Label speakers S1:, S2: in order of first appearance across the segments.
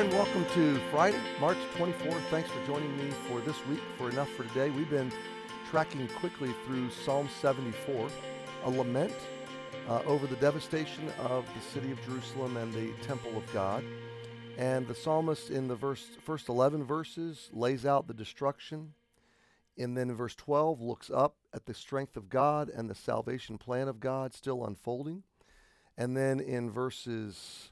S1: to Friday, March 24th. Thanks for joining me for this week for Enough for Today. We've been tracking quickly through Psalm 74, a lament uh, over the devastation of the city of Jerusalem and the temple of God. And the psalmist in the verse, first 11 verses lays out the destruction. And then in verse 12 looks up at the strength of God and the salvation plan of God still unfolding. And then in verses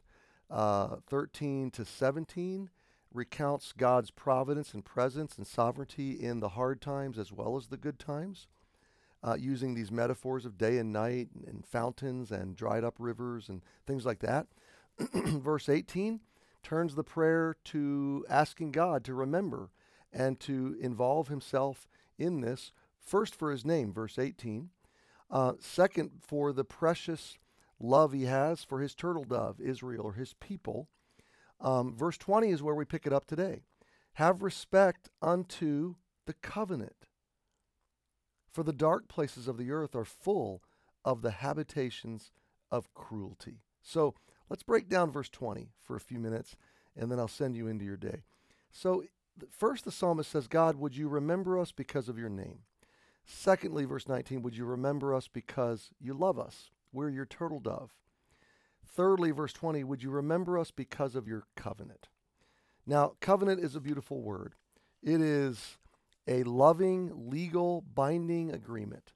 S1: uh, 13 to 17 recounts God's providence and presence and sovereignty in the hard times as well as the good times, uh, using these metaphors of day and night and, and fountains and dried up rivers and things like that. Verse 18 turns the prayer to asking God to remember and to involve himself in this, first for his name, verse 18. Uh, second, for the precious love he has for his turtle dove, Israel, or his people. Um, verse 20 is where we pick it up today. Have respect unto the covenant. For the dark places of the earth are full of the habitations of cruelty. So let's break down verse 20 for a few minutes, and then I'll send you into your day. So, first, the psalmist says, God, would you remember us because of your name? Secondly, verse 19, would you remember us because you love us? We're your turtle dove. Thirdly, verse 20, would you remember us because of your covenant? Now, covenant is a beautiful word. It is a loving, legal, binding agreement.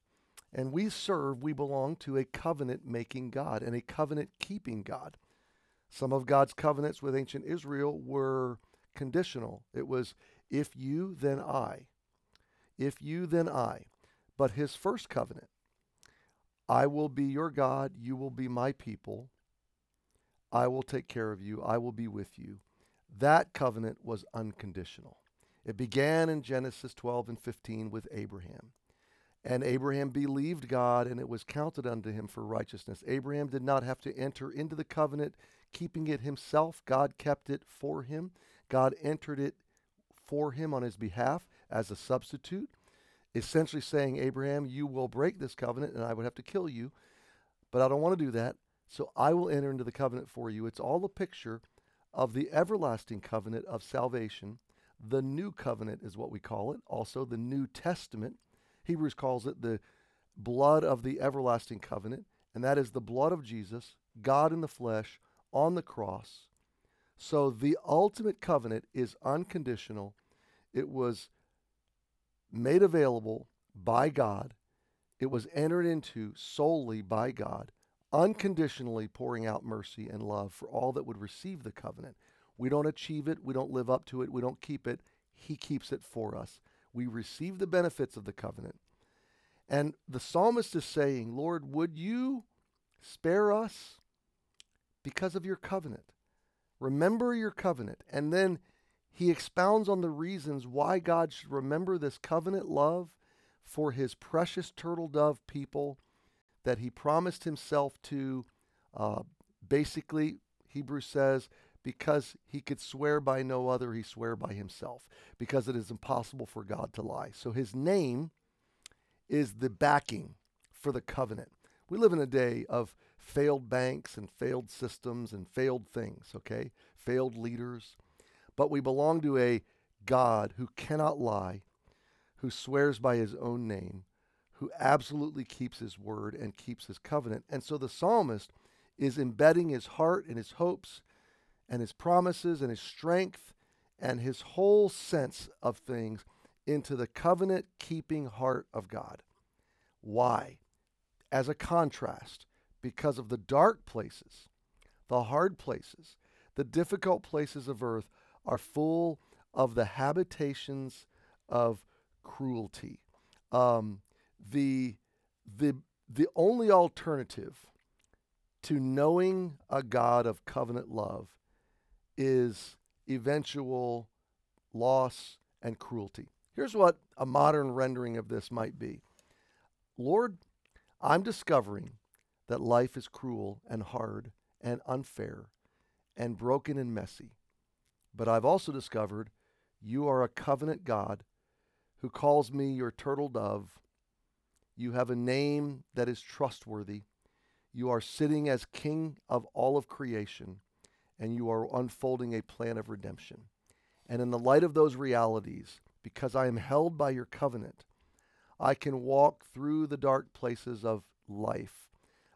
S1: And we serve, we belong to a covenant making God and a covenant keeping God. Some of God's covenants with ancient Israel were conditional. It was, if you, then I. If you, then I. But his first covenant I will be your God, you will be my people. I will take care of you, I will be with you. That covenant was unconditional. It began in Genesis 12 and 15 with Abraham. And Abraham believed God, and it was counted unto him for righteousness. Abraham did not have to enter into the covenant, keeping it himself. God kept it for him. God entered it for him on his behalf as a substitute essentially saying, Abraham, you will break this covenant and I would have to kill you, but I don't want to do that. So I will enter into the covenant for you. It's all a picture of the everlasting covenant of salvation. The new covenant is what we call it, also the New Testament. Hebrews calls it the blood of the everlasting covenant, and that is the blood of Jesus, God in the flesh, on the cross. So the ultimate covenant is unconditional. It was made available by God. It was entered into solely by God, unconditionally pouring out mercy and love for all that would receive the covenant. We don't achieve it, we don't live up to it, we don't keep it. He keeps it for us. We receive the benefits of the covenant. And the psalmist is saying, Lord, would you spare us because of your covenant? Remember your covenant. And then he expounds on the reasons why God should remember this covenant love for his precious turtle dove people that he promised himself to. Uh, basically, Hebrews says, because he could swear by no other, he swear by himself, because it is impossible for God to lie. So his name is the backing for the covenant. We live in a day of failed banks and failed systems and failed things, okay? Failed leaders. But we belong to a God who cannot lie, who swears by his own name, who absolutely keeps his word and keeps his covenant. And so the psalmist is embedding his heart and his hopes and his promises and his strength and his whole sense of things into the covenant keeping heart of God. Why? As a contrast, because of the dark places, the hard places, the difficult places of earth are full of the habitations of cruelty. Um, the, the, the only alternative to knowing a God of covenant love is eventual loss and cruelty. Here's what a modern rendering of this might be Lord, I'm discovering that life is cruel and hard and unfair and broken and messy. But I've also discovered you are a covenant God who calls me your turtle dove. You have a name that is trustworthy. You are sitting as king of all of creation, and you are unfolding a plan of redemption. And in the light of those realities, because I am held by your covenant, I can walk through the dark places of life.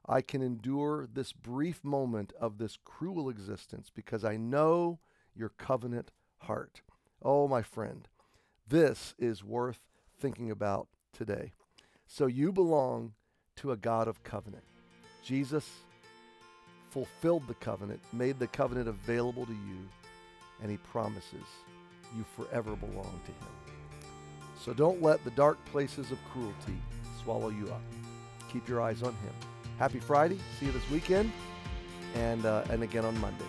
S1: I can endure this brief moment of this cruel existence because I know your covenant heart. Oh, my friend, this is worth thinking about today. So you belong to a God of covenant. Jesus fulfilled the covenant, made the covenant available to you, and he promises you forever belong to him. So don't let the dark places of cruelty swallow you up. Keep your eyes on him. Happy Friday. See you this weekend and, uh, and again on Monday.